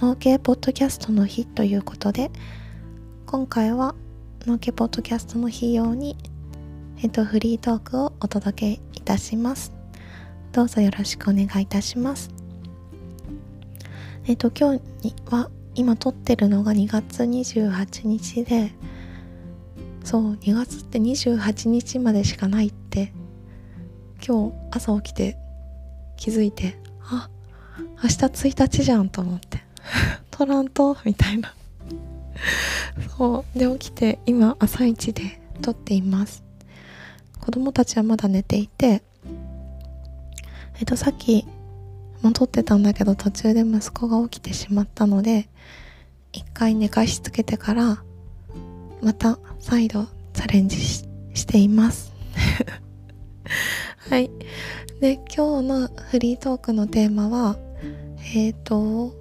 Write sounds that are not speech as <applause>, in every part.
農系ポッドキャストの日ということで今回は農系ポッドキャストの日用にえっ、とフリートークをお届けいたします。どうぞよろしくお願いいたします。えっ、と今日は今撮ってるのが2月28日でそう2月って28日までしかないって今日朝起きて気づいてあ明日1日じゃんと思って。<laughs> トラントみたいな。そう。で起きて今朝一で撮っています。子供たちはまだ寝ていてえっとさっきも撮ってたんだけど途中で息子が起きてしまったので一回寝かしつけてからまた再度チャレンジしています。<laughs> はい。で今日のフリートークのテーマはえっ、ー、と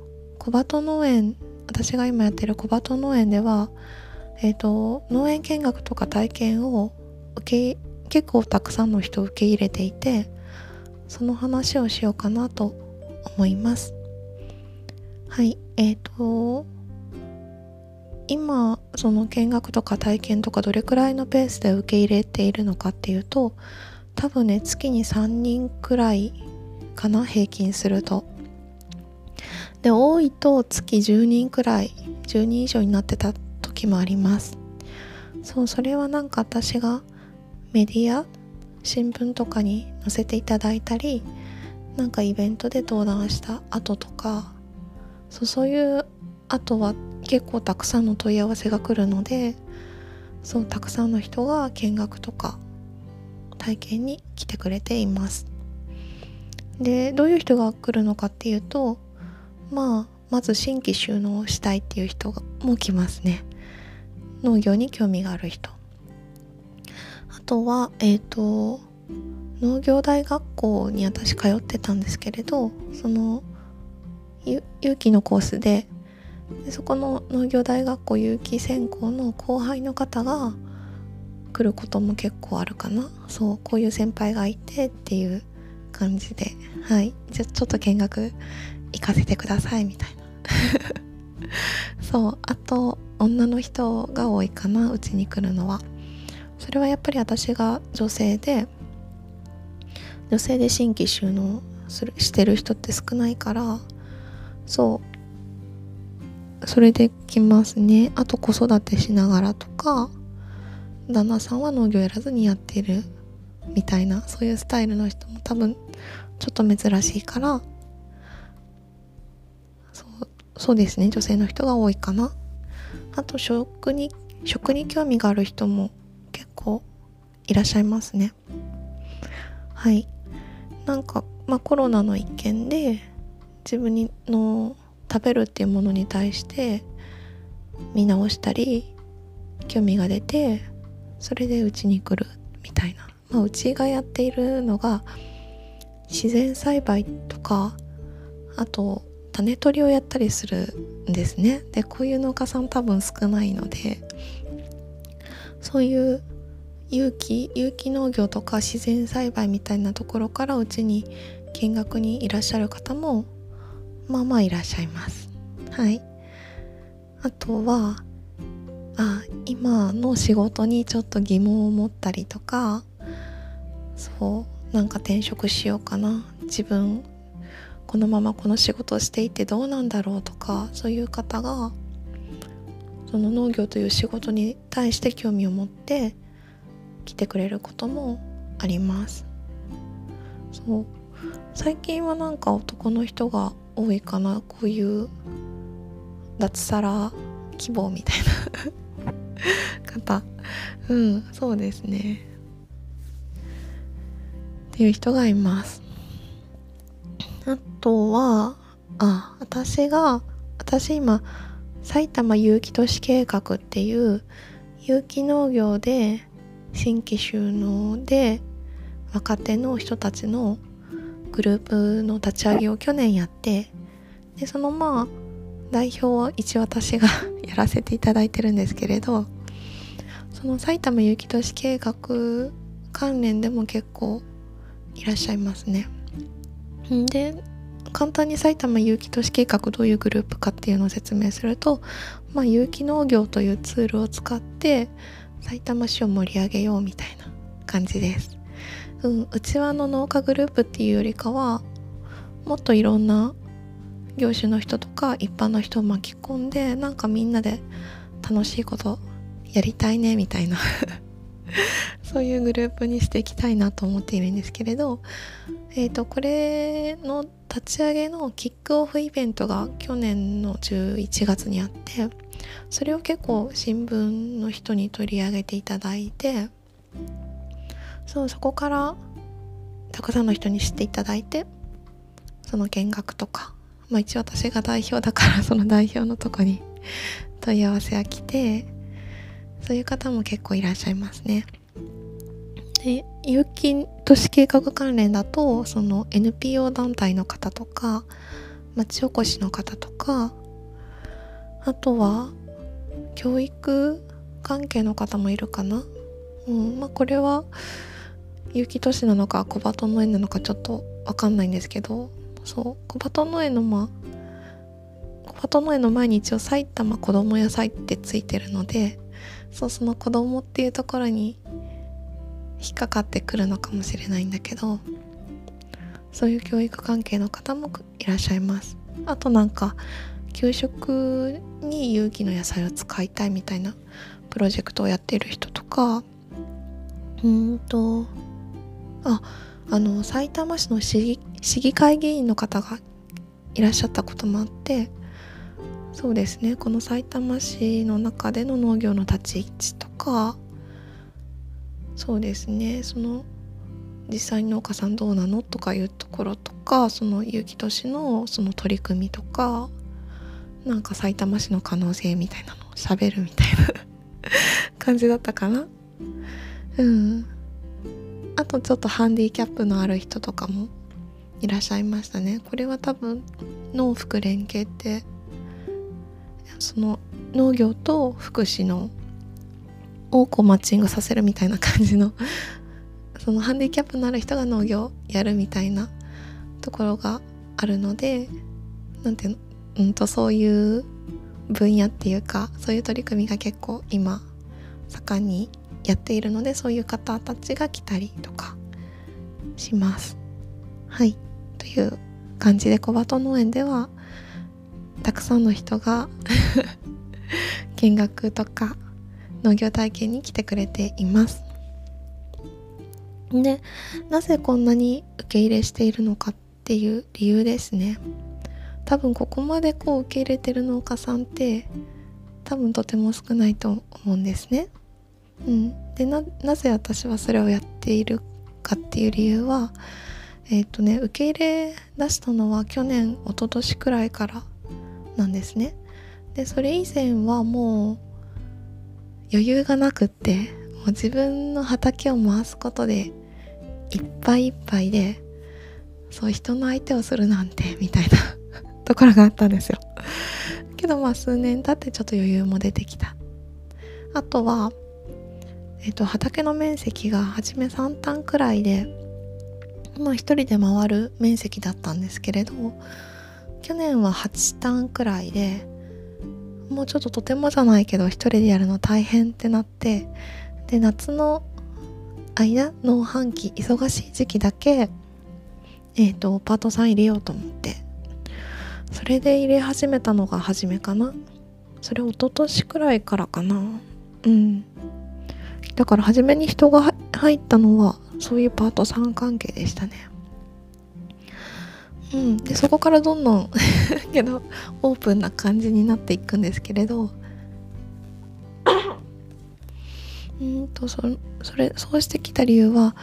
小鳩農園私が今やってる小鳩農園ではえっ、ー、と農園見学とか体験を受け結構たくさんの人を受け入れていてその話をしようかなと思います。はいえっ、ー、と今その見学とか体験とかどれくらいのペースで受け入れているのかっていうと多分ね月に3人くらいかな平均すると。で多いと月10人くらい10人以上になってた時もあります。そうそれはなんか私がメディア新聞とかに載せていただいたりなんかイベントで登壇した後とかそうそういう後は結構たくさんの問い合わせが来るのでそうたくさんの人が見学とか体験に来てくれています。でどういう人が来るのかっていうとまあまず新規収納したいっていう人も来ますね。農業に興味がある人。あとはえっ、ー、と農業大学校に私通ってたんですけれどその有機のコースででそこの農業大学校有機専攻の後輩の方が来ることも結構あるかな。そうこういう先輩がいてっていう感じで。はい。じゃちょっと見学行かせてくださいみたいな。<laughs> そうあと女の人が多いかなうちに来るのは。それはやっぱり私が女性で女性で新規収納するしてる人って少ないからそう。それで来ますね。あと子育てしながらとか旦那さんは農業やらずにやってるみたいなそういうスタイルの人も多分ちょっと珍しいからそうですね女性の人が多いかな。あと食に食に興味がある人も結構いらっしゃいますね。はい。なんかまあコロナの一件で自分の食べるっていうものに対して見直したり興味が出てそれでうちに来るみたいな、まあ、うちがやっているのが自然栽培とかあと種取りをやったりするんですね。でこういう農家さん多分少ないのでそういう有機有機農業とか自然栽培みたいなところからうちに見学にいらっしゃる方もまあまあいらっしゃいます。はい。あとはあ今の仕事にちょっと疑問を持ったりとかそうなんか転職しようかな。自分このままこの仕事をしていてどうなんだろうとかそういう方がその農業という仕事に対して興味を持って来てくれることもあります。そう。最近はなんか男の人が多いかな。こういう脱サラ希望みたいな <laughs> 方。うんそうですね。っていう人がいます。とはあ私が私今埼玉有機都市計画っていう有機農業で新規収納で若手の人たちのグループの立ち上げを去年やってでそのまあ代表は一応私がやらせていただいてるんですけれどその埼玉有機都市計画関連でも結構いらっしゃいますね。で簡単に埼玉有機都市計画どういうグループかっていうのを説明すると、まあ、有機農業というツールを使って埼玉市を盛り上げようみたいな感じです。うん、うちわの農家グループっていうよりかはもっといろんな業種の人とか一般の人を巻き込んでなんかみんなで楽しいことやりたいねみたいな <laughs> そういうグループにしていきたいなと思っているんですけれど、えーと、これの立ち上げのキックオフイベントが去年の11月にあってそれを結構新聞の人に取り上げていただいてそうそこからたくさんの人に知っていただいてその見学とかまあ一応私が代表だから <laughs> その代表のとこに問い合わせが来てそういう方も結構いらっしゃいますね。で有機都市計画関連だとその NPO 団体の方とか町おこしの方とかあとは教育関係の方もいるかな。うんまあ、これは有機都市なのか小鳩農園なのかちょっとわかんないんですけどそう小鳩農園のま小鳩農園の前に一応埼玉子ども野菜ってついてるのでそうその子供っていうところに引っかかってくるのかもしれないんだけどそういう教育関係の方もいらっしゃいます。あとなんか給食に有機の野菜を使いたいみたいなプロジェクトをやっている人とかうんとああの埼玉市の市議市議会議員の方がいらっしゃったこともあってそうですねこのさいたま市の中での農業の立ち位置とかそうですね。その実際に農家さんどうなのとかいうところとかその有機都市のその取り組みとかなんかさいたま市の可能性みたいなのをしゃべるみたいな <laughs> 感じだったかな。うん。あとちょっとハンディキャップのある人とかもいらっしゃいましたね。これは多分農福連携ってその農業と福祉のをこうマッチングさせるみたいな感じの <laughs> そのハンディキャップのある人が農業やるみたいなところがあるのでなんていうのうんとそういう分野っていうかそういう取り組みが結構今盛んにやっているのでそういう方たちが来たりとかします。はいという感じで小鳩農園ではたくさんの人が <laughs> 見学とか農業体験に来てくれています。でなぜこんなに受け入れしているのかっていう理由ですね。多分ここまでこう受け入れてる農家さんって多分とても少ないと思うんですね。うん。でなぜ私はそれをやっているかっていう理由はえっ、ー、とね受け入れ出したのは去年一昨年くらいからなんですね。でそれ以前はもう余裕がなくってもう自分の畑を回すことでいっぱいいっぱいでそう人の相手をするなんてみたいな <laughs> ところがあったんですよ。けどまあ数年経ってちょっと余裕も出てきた。あとはえっ、と畑の面積が初め3単くらいでまあ一人で回る面積だったんですけれど去年は8ターンくらいでもうちょっととてもじゃないけど一人でやるの大変ってなってで夏の間農繁期忙しい時期だけえっ、ー、とパートさん入れようと思ってそれで入れ始めたのが初めかな。それ一昨年くらいからかな。うん。だから初めに人が入ったのはそういうパートさん関係でしたね。うん、でそこからどんどん <laughs> けどオープンな感じになっていくんですけれど。<coughs> うんとそそれそうしてきた理由は、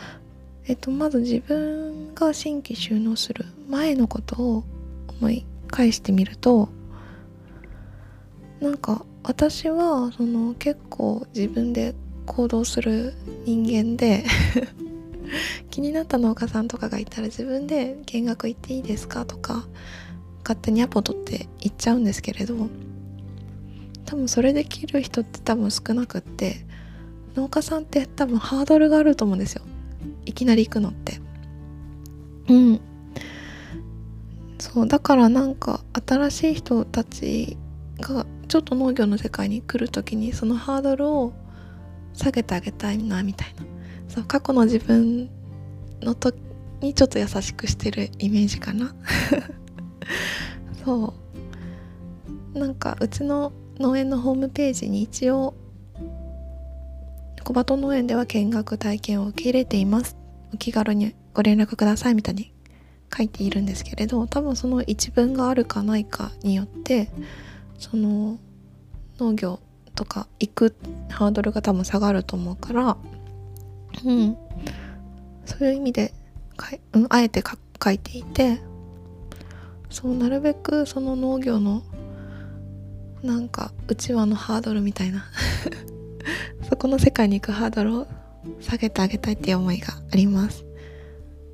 えっと、まず自分が新規収納する前のことを思い返してみるとなんか私はその結構自分で行動する人間で <laughs> <laughs> 気になった農家さんとかがいたら自分で見学行っていいですかとか勝手にアポ取って行っちゃうんですけれど多分それできる人って多分少なくって農家さんって多分ハードルがあると思うんですよ。いきなり行くのって。うん。そうだからなんか新しい人たちがちょっと農業の世界に来る時にそのハードルを下げてあげたいなみたいな。そう過去の自分の時にちょっと優しくしてるイメージかな。<laughs> そう。なんかうちの農園のホームページに一応小鳩農園では見学体験を受け入れています。お気軽にご連絡くださいみたいに書いているんですけれど多分その一文があるかないかによってその農業とか行くハードルが多分下がると思うからうん。そういう意味でかい、うん、あえて書いていてそうなるべくその農業のなんかうちわのハードルみたいな <laughs> そこの世界に行くハードルを下げてあげたいっていう思いがあります。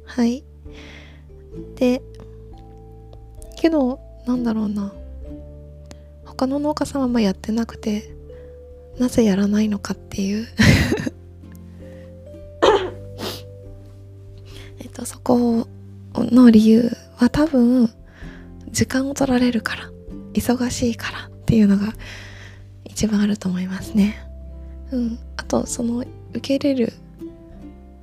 はい。でけどなんだろうな。他の農家さんはまあやってなくてなぜやらないのかっていう。えっとそこの理由は多分時間を取られるから忙しいからっていうのが一番あると思いますね。うん。あとその受け入れる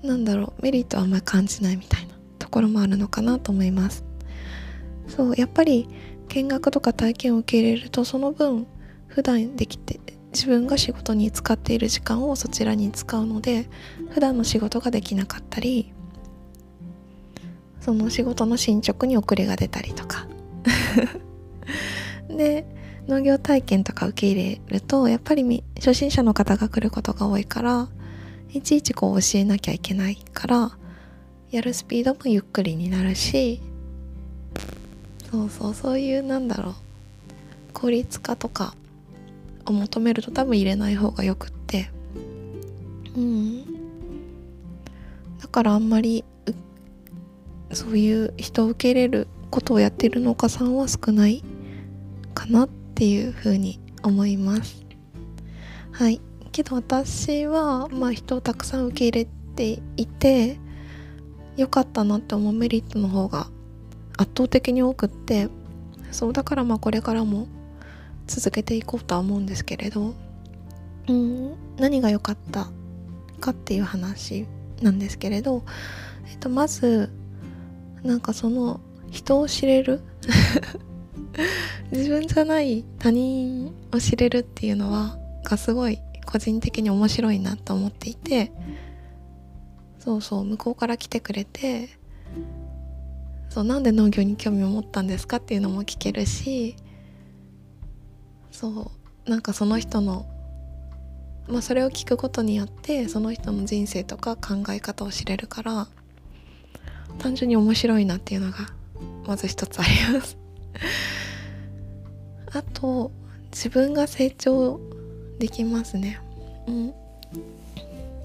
なんだろうメリットはあんまり感じないみたいなところもあるのかなと思います。そうやっぱり見学とか体験を受け入れるとその分普段できて自分が仕事に使っている時間をそちらに使うので普段の仕事ができなかったりその仕事の進捗に遅れが出たりとか。<laughs> で農業体験とか受け入れるとやっぱり初心者の方が来ることが多いからいちいちこう教えなきゃいけないからやるスピードもゆっくりになるしそうそうそういうなんだろう効率化とかを求めると多分入れない方がよくって。うん。だからあんまりそういう人を受け入れることをやってる農家さんは少ないかなっていうふうに思います。はい。けど私はまあ人をたくさん受け入れていて良かったなって思うメリットの方が圧倒的に多くってそうだからまあこれからも続けていこうとは思うんですけれどうん何が良かったかっていう話なんですけれど、えっと、まずなんかその人を知れる？自分じゃない他人を知れるっていうのはがすごい個人的に面白いなと思っていてそうそう向こうから来てくれてそうなんで農業に興味を持ったんですかっていうのも聞けるしそうなんかその人のまあそれを聞くことによってその人の人生とか考え方を知れるから単純に面白いなっていうのがまず一つあります。<laughs> あと自分が成長できますね。うん。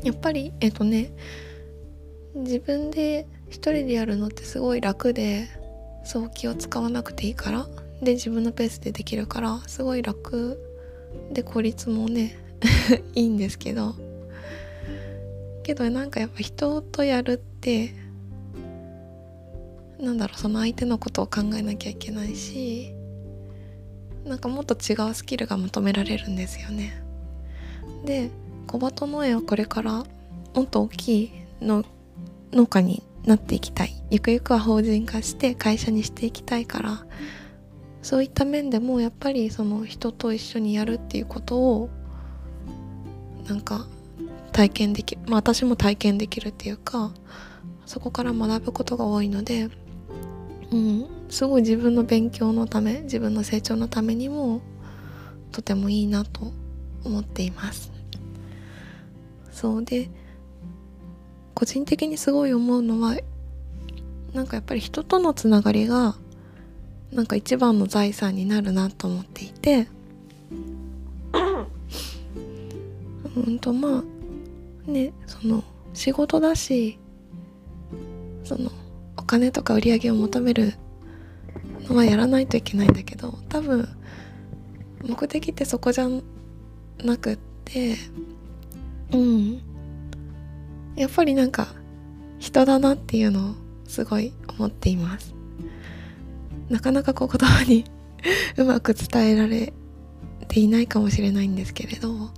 やっぱりえっとね自分で一人でやるのってすごい楽でそう気を使わなくていいからで自分のペースでできるからすごい楽で効率もね <laughs> いいんですけど。けどなんかやっぱ人とやるってなんだろうその相手のことを考えなきゃいけないしなんかもっと違うスキルが求められるんですよね。で小鳩農園はこれからもっと大きいの農家になっていきたい。ゆくゆくは法人化して会社にしていきたいから。そういった面でもやっぱりその人と一緒にやるっていうことをなんか体験できまあ私も体験できるっていうかそこから学ぶことが多いのでうん。すごい自分の勉強のため自分の成長のためにもとてもいいなと思っています。そうで個人的にすごい思うのはなんかやっぱり人とのつながりがなんか一番の財産になるなと思っていてうんとまあねその仕事だしそのお金とか売り上げを求めるのはやらないといけないんだけど多分目的ってそこじゃなくってうん。やっぱりなんか人だなっていうのをすごい思っています。なかなかこう言葉に <laughs> うまく伝えられていないかもしれないんですけれど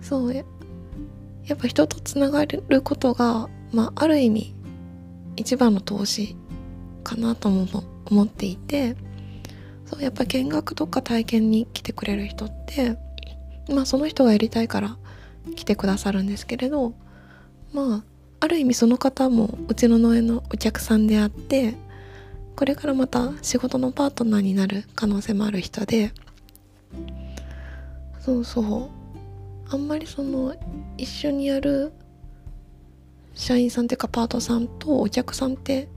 そうやっぱ人とつながることが、まあ、ある意味一番の投資かなとも思っていてそうやっぱ見学とか体験に来てくれる人ってまあその人がやりたいから来てくださるんですけれどまあある意味その方もうちの農園のお客さんであってこれからまた仕事のパートナーになる可能性もある人でそうそう。あんまりその一緒にやる社員さんっていうかパートさんとお客さんって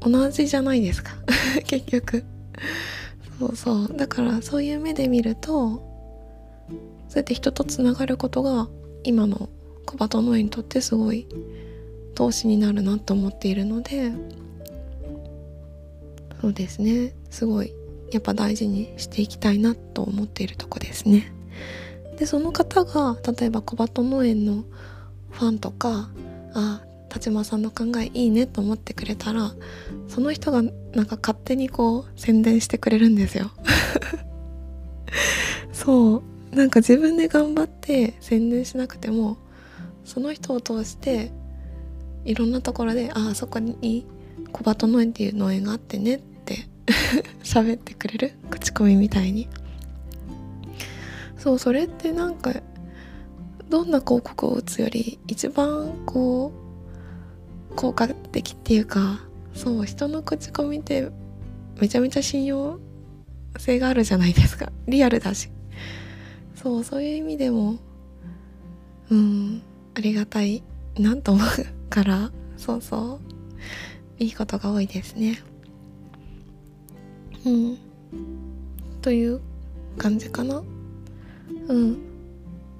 同じじゃないですか。<laughs> 結局。そうそう。だからそういう目で見るとそうやって人とつながることが今の小鳩農園にとってすごい投資になるなと思っているのでそうですね。すごいやっぱ大事にしていきたいなと思っているとこですね。でその方が例えば小鳩農園のファンとかあ立間さんの考えいいねと思ってくれたらその人がなんか勝手にこう宣伝してくれるんですよ。<laughs> そう。なんか自分で頑張って宣伝しなくてもその人を通していろんなところでああそこに小鳩農園っていう農園があってねって <laughs> 喋ってくれる口コミみたいに。そうそれってなんかどんな広告を打つより一番こう効果的っていうかそう人の口コミってめちゃめちゃ信用性があるじゃないですか。<laughs> リアルだし。そうそういう意味でもうんありがたいなと思うから。そうそう。いいことが多いですね。うん。という感じかな。うん。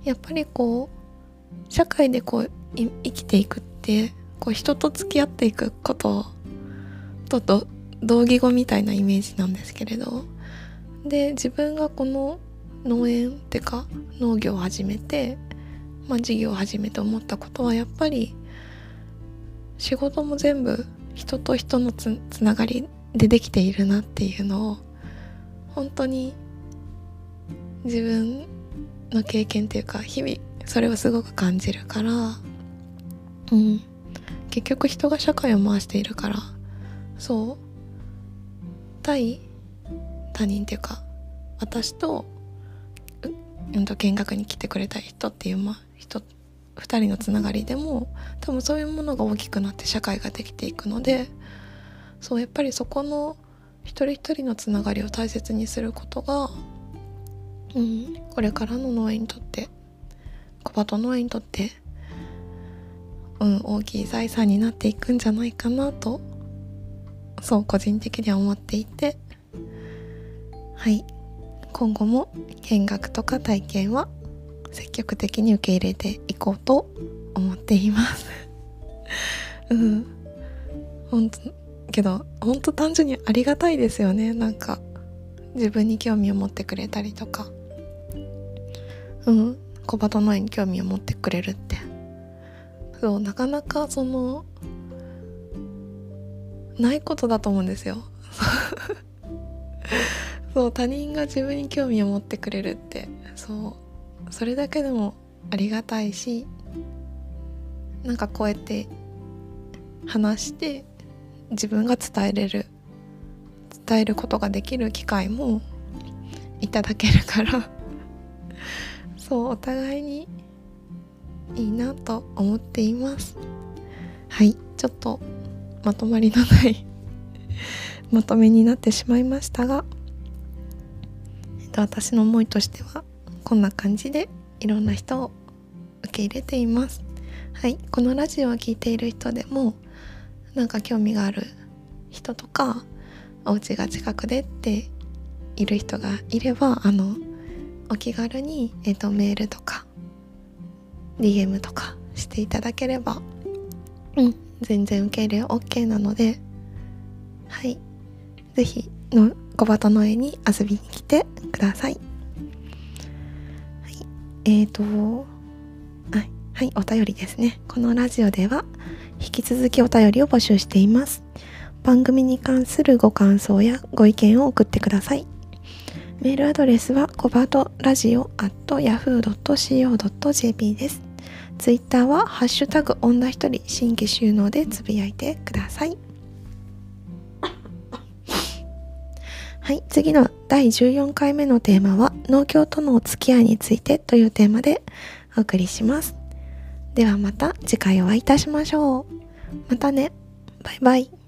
やっぱりこう社会でこう生きていくってこう人と付き合っていくこととと同義語みたいなイメージなんですけれどで自分がこの農園ってか農業を始めてまあ、事業を始めて思ったことはやっぱり仕事も全部人と人のつながりでできているなっていうのを本当に自分の経験っていうか日々それをすごく感じるからうん。結局人が社会を回しているからそう。対他人っていうか私とうんと見学に来てくれた人っていうまあ人2人のつながりでも多分そういうものが大きくなって社会ができていくのでそうやっぱりそこの一人一人のつながりを大切にすることが、うん、これからの農園にとって小鳩農園にとって、うん、大きい財産になっていくんじゃないかなとそう個人的には思っていて。はい。今後も見学とか体験は積極的に受け入れていこうと思っています。<laughs> うん。本当けど本当単純にありがたいですよね。なんか自分に興味を持ってくれたりとか。うん。小鳩の絵に興味を持ってくれるって。そうなかなかそのないことだと思うんですよ。<laughs> そう他人が自分に興味を持ってくれるって。そうそれだけでもありがたいしなんかこうやって話して自分が伝えれる伝えることができる機会もいただけるから。そうお互いにいいなと思っています。はいちょっとまとまりのない <laughs> まとめになってしまいましたが、えっと、私の思いとしてはこんな感じでいろんな人を受け入れています。はいこのラジオを聴いている人でもなんか興味がある人とかお家が近くでっている人がいればあのお気軽に、えーと、メールとか DM とかしていただければうん全然受け入れ OK なのではい是非の小鳩の絵に遊びに来てください。はい、えーと、はい、お便りですね。このラジオでは引き続きお便りを募集しています。番組に関するご感想やご意見を送ってください。メールアドレスはコバトラジオ at yahoo.co.jp です。ツイッターはハッシュタグ女一人新規収納でつぶやいてください。<laughs> はい、次の第14回目のテーマは農協とのお付き合いについてというテーマでお送りします。ではまた次回お会いいたしましょう。またね。バイバイ。